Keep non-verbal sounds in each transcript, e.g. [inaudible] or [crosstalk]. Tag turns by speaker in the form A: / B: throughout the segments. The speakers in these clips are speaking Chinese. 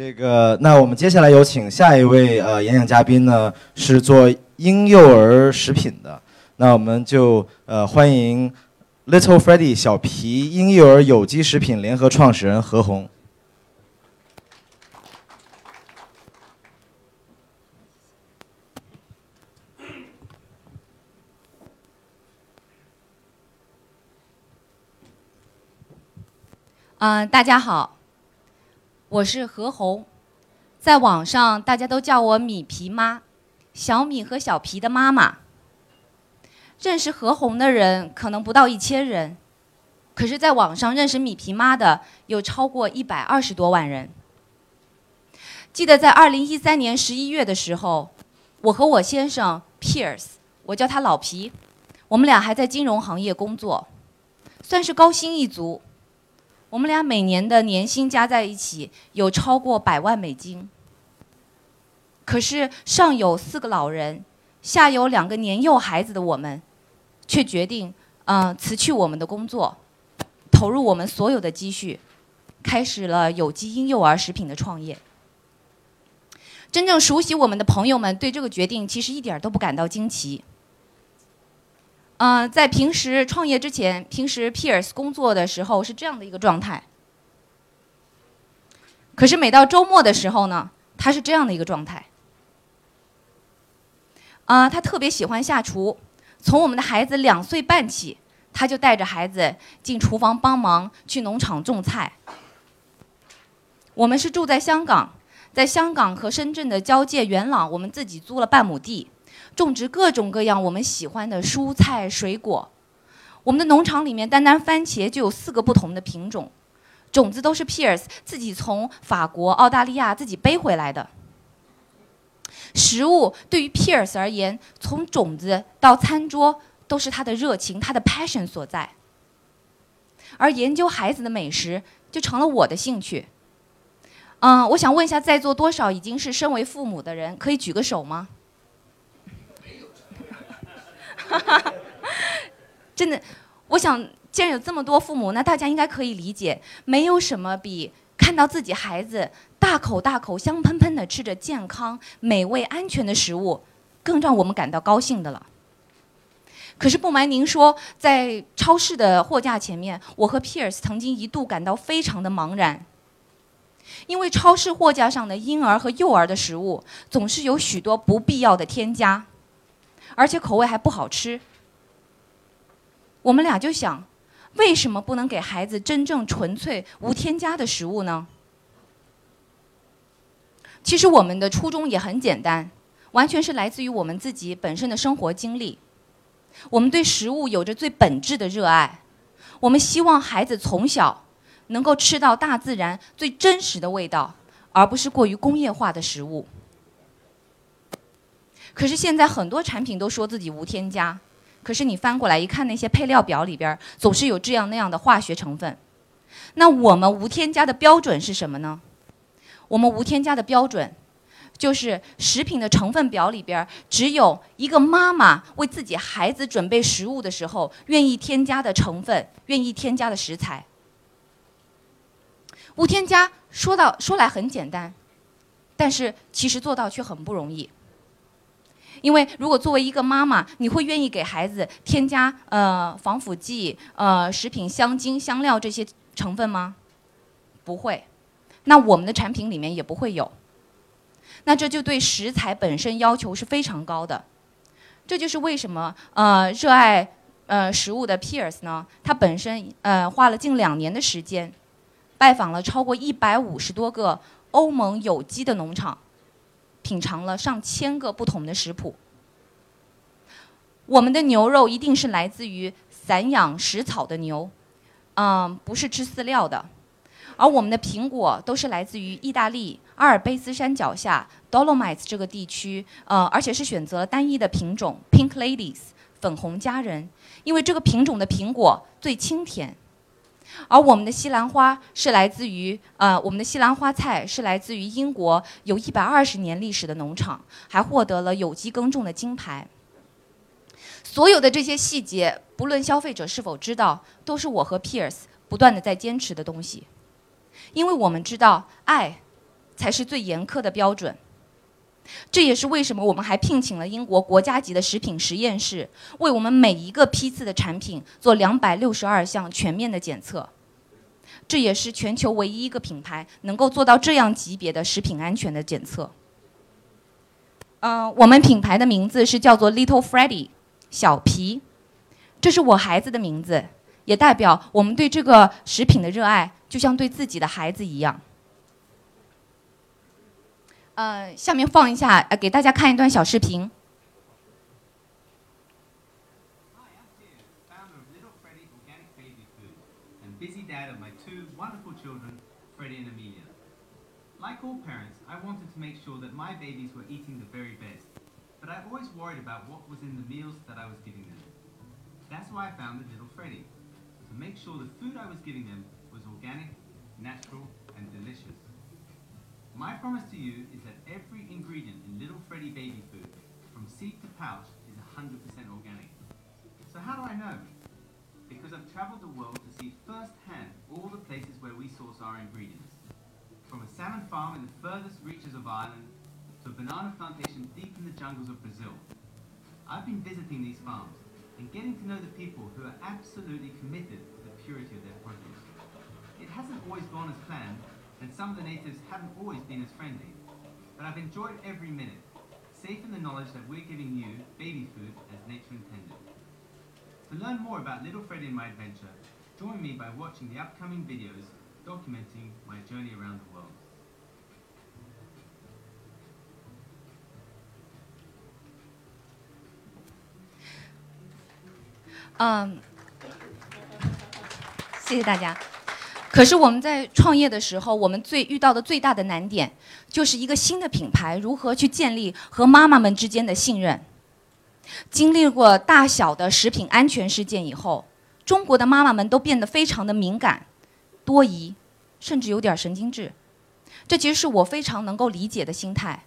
A: 这个，那我们接下来有请下一位呃演讲嘉宾呢，是做婴幼儿食品的。那我们就呃欢迎 Little Freddy 小皮婴幼儿有机食品联合创始人何红。
B: 嗯、大家好，我是何红，在网上大家都叫我米皮妈，小米和小皮的妈妈。认识何红的人可能不到一千人，可是，在网上认识米皮妈的有超过一百二十多万人。记得在二零一三年十一月的时候，我和我先生 Pierce，我叫他老皮，我们俩还在金融行业工作，算是高薪一族。我们俩每年的年薪加在一起有超过百万美金。可是上有四个老人，下有两个年幼孩子的我们，却决定，嗯、辞去我们的工作，投入我们所有的积蓄，开始了有机婴幼儿食品的创业。真正熟悉我们的朋友们对这个决定其实一点都不感到惊奇。嗯、在平时创业之前，平时 Pierce 工作的时候是这样的一个状态。可是每到周末的时候呢，他是这样的一个状态。啊、他特别喜欢下厨，从我们的孩子两岁半起，他就带着孩子进厨房帮忙，去农场种菜。我们是住在香港，在香港和深圳的交界元朗，我们自己租了半亩地。种植各种各样我们喜欢的蔬菜水果。我们的农场里面，单单番茄就有四个不同的品种，种子都是 Pierce 自己从法国、澳大利亚自己背回来的。食物对于 Pierce 而言，从种子到餐桌都是他的热情、他的 passion 所在。而研究孩子的美食就成了我的兴趣。嗯，我想问一下，在座多少已经是身为父母的人，可以举个手吗？[laughs] 真的，我想，既然有这么多父母，那大家应该可以理解，没有什么比看到自己孩子大口大口、香喷喷的吃着健康、美味、安全的食物，更让我们感到高兴的了。可是不瞒您说，在超市的货架前面，我和 Pierce 曾经一度感到非常的茫然，因为超市货架上的婴儿和幼儿的食物总是有许多不必要的添加。而且口味还不好吃。我们俩就想，为什么不能给孩子真正纯粹无添加的食物呢？其实我们的初衷也很简单，完全是来自于我们自己本身的生活经历。我们对食物有着最本质的热爱，我们希望孩子从小能够吃到大自然最真实的味道，而不是过于工业化的食物。可是现在很多产品都说自己无添加，可是你翻过来一看，那些配料表里边总是有这样那样的化学成分。那我们无添加的标准是什么呢？我们无添加的标准，就是食品的成分表里边只有一个妈妈为自己孩子准备食物的时候愿意添加的成分，愿意添加的食材。无添加说到说来很简单，但是其实做到却很不容易。因为如果作为一个妈妈，你会愿意给孩子添加呃防腐剂、呃食品香精、香料这些成分吗？不会。那我们的产品里面也不会有。那这就对食材本身要求是非常高的。这就是为什么呃热爱呃食物的 Pierce 呢，他本身呃花了近两年的时间，拜访了超过一百五十多个欧盟有机的农场。品尝了上千个不同的食谱。我们的牛肉一定是来自于散养食草的牛，嗯，不是吃饲料的。而我们的苹果都是来自于意大利阿尔卑斯山脚下 Dolomites 这个地区，呃，而且是选择单一的品种 Pink Ladies 粉红佳人，因为这个品种的苹果最清甜。而我们的西兰花是来自于呃，我们的西兰花菜是来自于英国有一百二十年历史的农场，还获得了有机耕种的金牌。所有的这些细节，不论消费者是否知道，都是我和 Pierce 不断的在坚持的东西。因为我们知道，爱才是最严苛的标准。这也是为什么我们还聘请了英国国家级的食品实验室，为我们每一个批次的产品做两百六十二项全面的检测。这也是全球唯一一个品牌能够做到这样级别的食品安全的检测。嗯，我们品牌的名字是叫做 Little Freddy，小皮，这是我孩子的名字，也代表我们对这个食品的热爱，就像对自己的孩子一样。呃，下面放一下，呃，给大家看一段小视频。
C: Hi, I'm Stu, founder of Little Freddy Organic Baby Food and busy dad of my two wonderful children, Freddie and Amelia. Like all parents, I wanted to make sure that my babies were eating the very best, but I always worried about what was in the meals that I was giving them. That's why I founded Little Freddy, to make sure the food I was giving them was organic, natural, and delicious. My promise to you is that every ingredient in Little Freddy baby food, from seed to pouch, is 100% organic. So how do I know? Because I've traveled the world to see firsthand all the places where we source our ingredients. From a salmon farm in the furthest reaches of Ireland to a banana plantation deep in the jungles of Brazil. I've been visiting these farms and getting to know the people who are absolutely committed to the purity of their produce. It hasn't always gone as planned, and some of the natives haven't always been as friendly. But I've enjoyed every minute, safe in the knowledge that we're giving you baby food as nature intended. To learn more about Little Freddy and my adventure, join me by watching the upcoming videos documenting my journey around the world.
B: 嗯，谢谢大家。 可是我们在创业的时候，我们最遇到的最大的难点，就是一个新的品牌如何去建立和妈妈们之间的信任。经历过大小的食品安全事件以后，中国的妈妈们都变得非常的敏感、多疑，甚至有点神经质。这其实是我非常能够理解的心态。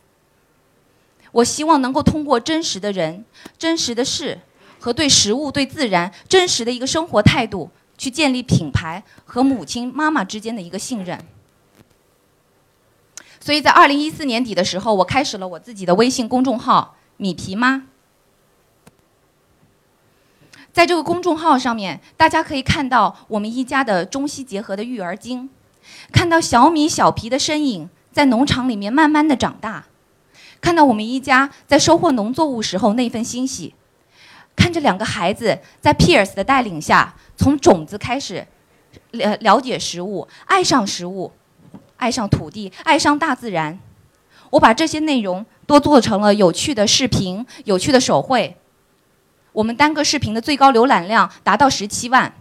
B: 我希望能够通过真实的人、真实的事和对食物、对自然真实的一个生活态度，去建立品牌和母亲、妈妈之间的一个信任。所以在二零一四年底的时候，我开始了我自己的微信公众号“米皮妈”。在这个公众号上面，大家可以看到我们一家的中西结合的育儿经，看到小米、小皮的身影在农场里面慢慢的长大，看到我们一家在收获农作物时候那份欣喜，看着两个孩子在 Pierce 的带领下，从种子开始了了解食物，爱上食物，爱上土地，爱上大自然。我把这些内容都做成了有趣的视频、有趣的手绘。我们单个视频的最高浏览量达到十七万。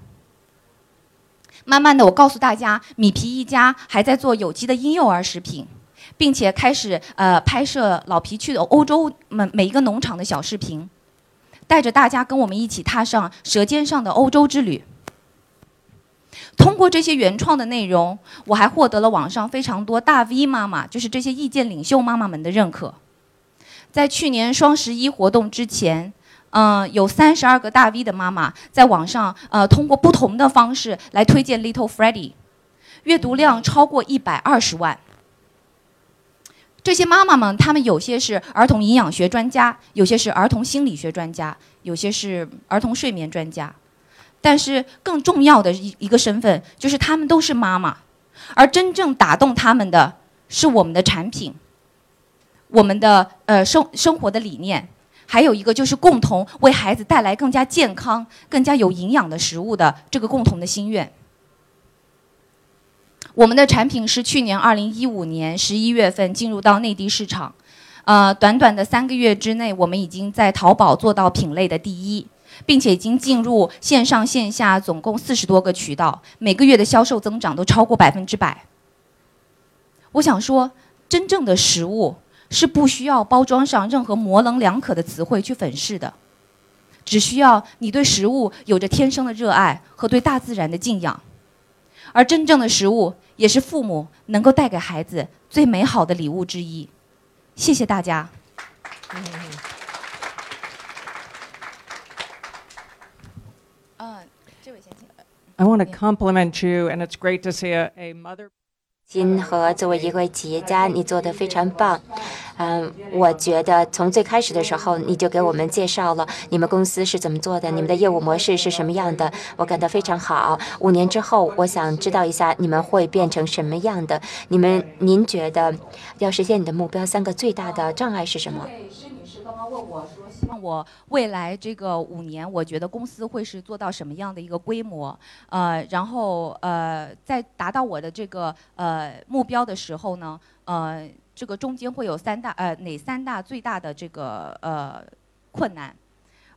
B: 慢慢的，我告诉大家，米皮一家还在做有机的婴幼儿食品，并且开始呃拍摄老皮去的欧洲每每一个农场的小视频，带着大家跟我们一起踏上舌尖上的欧洲之旅。通过这些原创的内容，我还获得了网上非常多大 V 妈妈，就是这些意见领袖妈妈们的认可。在去年双十一活动之前，嗯，有三十二个大 V 的妈妈在网上，呃，通过不同的方式来推荐 Little Freddy，阅读量超过一百二十万。这些妈妈们，她们有些是儿童营养学专家，有些是儿童心理学专家，有些是儿童睡眠专家。但是更重要的一一个身份，就是她们都是妈妈，而真正打动她们的是我们的产品，我们的呃生生活的理念。还有一个就是共同为孩子带来更加健康、更加有营养的食物的这个共同的心愿。我们的产品是去年二零一五年十一月份进入到内地市场，呃，短短的三个月之内，我们已经在淘宝做到品类的第一，并且已经进入线上线下总共四十多个渠道，每个月的销售增长都超过百分之百。我想说，真正的食物。是不需要包装上任何模棱两可的词汇去粉饰的，只需要你对食物有着天生的热爱和对大自然的敬仰，而真正的食物也是父母能够带给孩子最美好的礼物之一。谢谢大家。嗯，这位先请。
D: I want to compliment you, and it's great to see a, a mother. 心和作为一位企业家，你做的非常棒。嗯，我觉得从最开始的时候你就给我们介绍了你们公司是怎么做的，你们的业务模式是什么样的，我感到非常好。五年之后，我想知道一下你们会变成什么样的？你们，您觉得要实现你的目标，三个最大的障碍是什么？
B: 我未来这个五年，我觉得公司会是做到什么样的一个规模？呃，然后呃，在达到我的这个呃目标的时候呢，呃，这个中间会有三大呃哪三大最大的这个呃困难？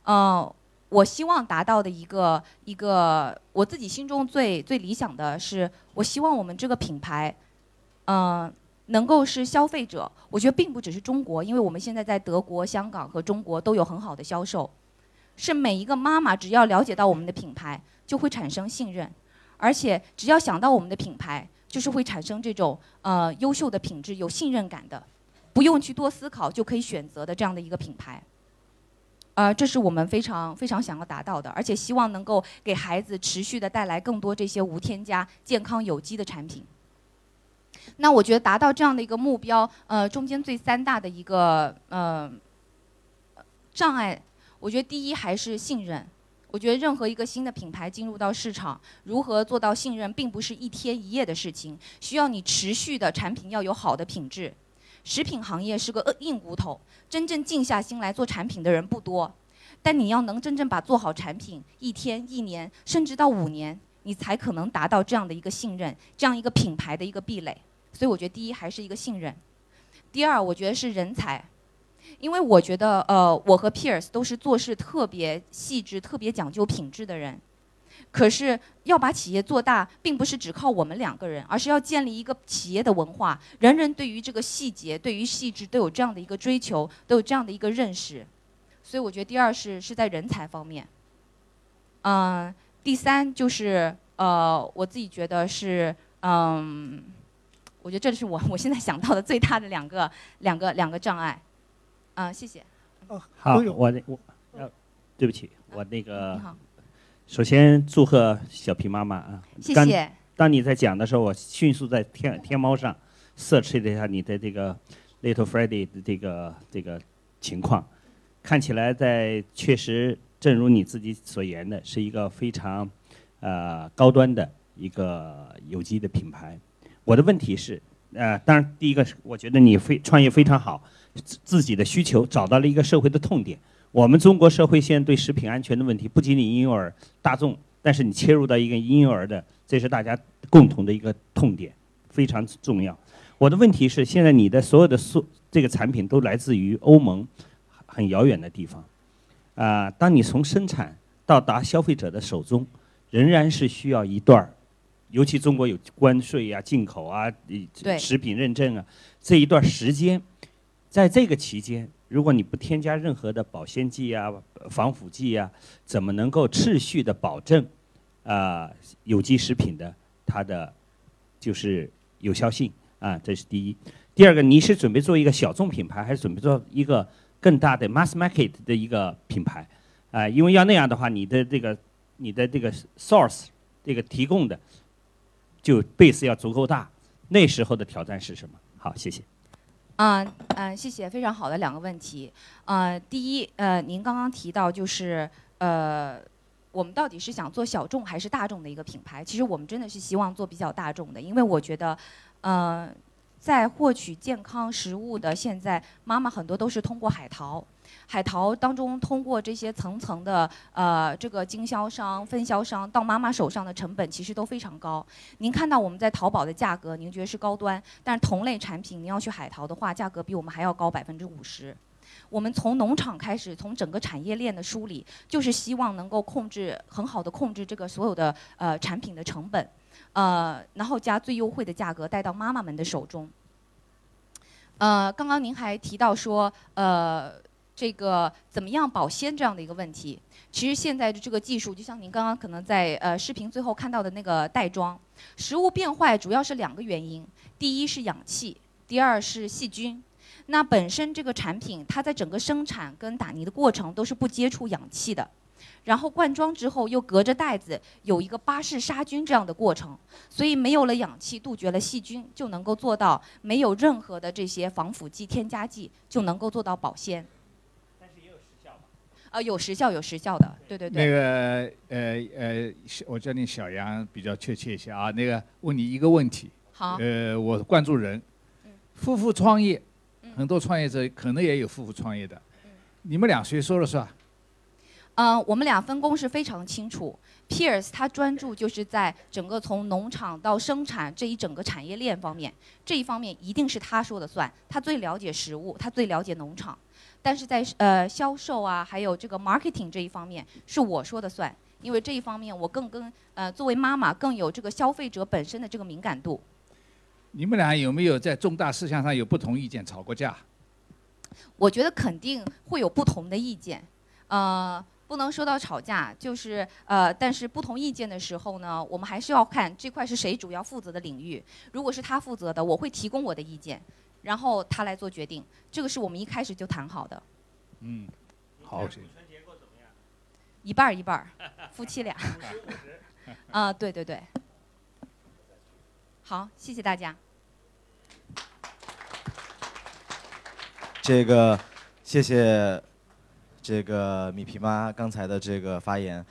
B: 嗯，我希望达到的一个一个我自己心中最最理想的是，我希望我们这个品牌，嗯。能够是消费者，我觉得并不只是中国，因为我们现在在德国、香港和中国都有很好的销售。是每一个妈妈只要了解到我们的品牌，就会产生信任，而且只要想到我们的品牌，就是会产生这种呃优秀的品质、有信任感的，不用去多思考就可以选择的这样的一个品牌。呃，这是我们非常非常想要达到的，而且希望能够给孩子持续的带来更多这些无添加、健康有机的产品。那我觉得达到这样的一个目标，呃，中间最三大的一个呃障碍，我觉得第一还是信任。我觉得任何一个新的品牌进入到市场，如何做到信任，并不是一天一夜的事情，需要你持续的产品要有好的品质。食品行业是个硬骨头，真正静下心来做产品的人不多，但你要能真正把做好产品，一天、一年，甚至到五年，你才可能达到这样的一个信任，这样一个品牌的一个壁垒。所以我觉得第一还是一个信任，第二我觉得是人才，因为我觉得呃我和 Pierce 都是做事特别细致、特别讲究品质的人，可是要把企业做大，并不是只靠我们两个人，而是要建立一个企业的文化，人人对于这个细节、对于细致都有这样的一个追求，都有这样的一个认识，所以我觉得第二是是在人才方面，嗯，第三就是呃我自己觉得是嗯。我觉得这是我我现在想到的最大的两个 [laughs] 两个两个障碍，嗯，谢谢。
E: 哦，好，我我呃，对不起，我那个，首先祝贺小皮妈妈啊，
B: 谢谢。
E: 当你在讲的时候，我迅速在天天猫上 search 了一下你的这个 Little Friday 的这个这个情况，看起来在确实正如你自己所言的，是一个非常呃高端的一个有机的品牌。我的问题是，呃，当然，第一个是我觉得你非创业非常好，自自己的需求找到了一个社会的痛点。我们中国社会现在对食品安全的问题，不仅仅婴幼儿大众，但是你切入到一个婴幼儿的，这是大家共同的一个痛点，非常重要。我的问题是，现在你的所有的素这个产品都来自于欧盟很遥远的地方，啊，当你从生产到达消费者的手中，仍然是需要一段儿。尤其中国有关税啊、进口啊、食品认证啊，这一段时间，在这个期间，如果你不添加任何的保鲜剂啊、防腐剂啊，怎么能够持续的保证啊有机食品的它的就是有效性啊？这是第一。第二个，你是准备做一个小众品牌，还是准备做一个更大的 mass market 的一个品牌？啊，因为要那样的话，你的这个你的这个 source 这个提供的。就 base 要足够大，那时候的挑战是什么？好，谢谢。
B: 嗯嗯，谢谢，非常好的两个问题。呃，第一，呃，您刚刚提到就是呃，我们到底是想做小众还是大众的一个品牌？其实我们真的是希望做比较大众的，因为我觉得，嗯，在获取健康食物的现在，妈妈很多都是通过海淘。海淘当中，通过这些层层的呃这个经销商、分销商到妈妈手上的成本其实都非常高。您看到我们在淘宝的价格，您觉得是高端，但是同类产品您要去海淘的话，价格比我们还要高百分之五十。我们从农场开始，从整个产业链的梳理，就是希望能够控制很好的控制这个所有的呃产品的成本，呃，然后加最优惠的价格带到妈妈们的手中。呃，刚刚您还提到说呃。这个怎么样保鲜这样的一个问题，其实现在的这个技术，就像您刚刚可能在呃视频最后看到的那个袋装，食物变坏主要是两个原因，第一是氧气，第二是细菌。那本身这个产品它在整个生产跟打泥的过程都是不接触氧气的，然后灌装之后又隔着袋子有一个巴氏杀菌这样的过程，所以没有了氧气，杜绝了细菌，就能够做到没有任何的这些防腐剂、添加剂，就能够做到保鲜。
E: 但是也有时效吧？
B: 呃，有时效，有时效的，对对对。
F: 那个呃呃，我叫你小杨比较确切一些啊。那个问你一个问题，
B: 好，
F: 呃，我关注人，夫妇创业，很多创业者可能也有夫妇创业的，你们俩谁说了算？
B: 嗯，我们俩分工是非常清楚。Pierce 他专注就是在整个从农场到生产这一整个产业链方面，这一方面一定是他说的算，他最了解食物，他最了解农场。但是在呃销售啊，还有这个 marketing 这一方面是我说的算，因为这一方面我更跟呃作为妈妈更有这个消费者本身的这个敏感度。
F: 你们俩有没有在重大事项上有不同意见吵过架？
B: 我觉得肯定会有不同的意见，呃。不能说到吵架，就是呃，但是不同意见的时候呢，我们还是要看这块是谁主要负责的领域。如果是他负责的，我会提供我的意见，然后他来做决定。这个是我们一开始就谈好的。
F: 嗯，好。
B: 一半儿一半儿，夫妻俩。啊，对对对。好，谢谢大家。
A: 这个，谢谢。这个米皮妈刚才的这个发言。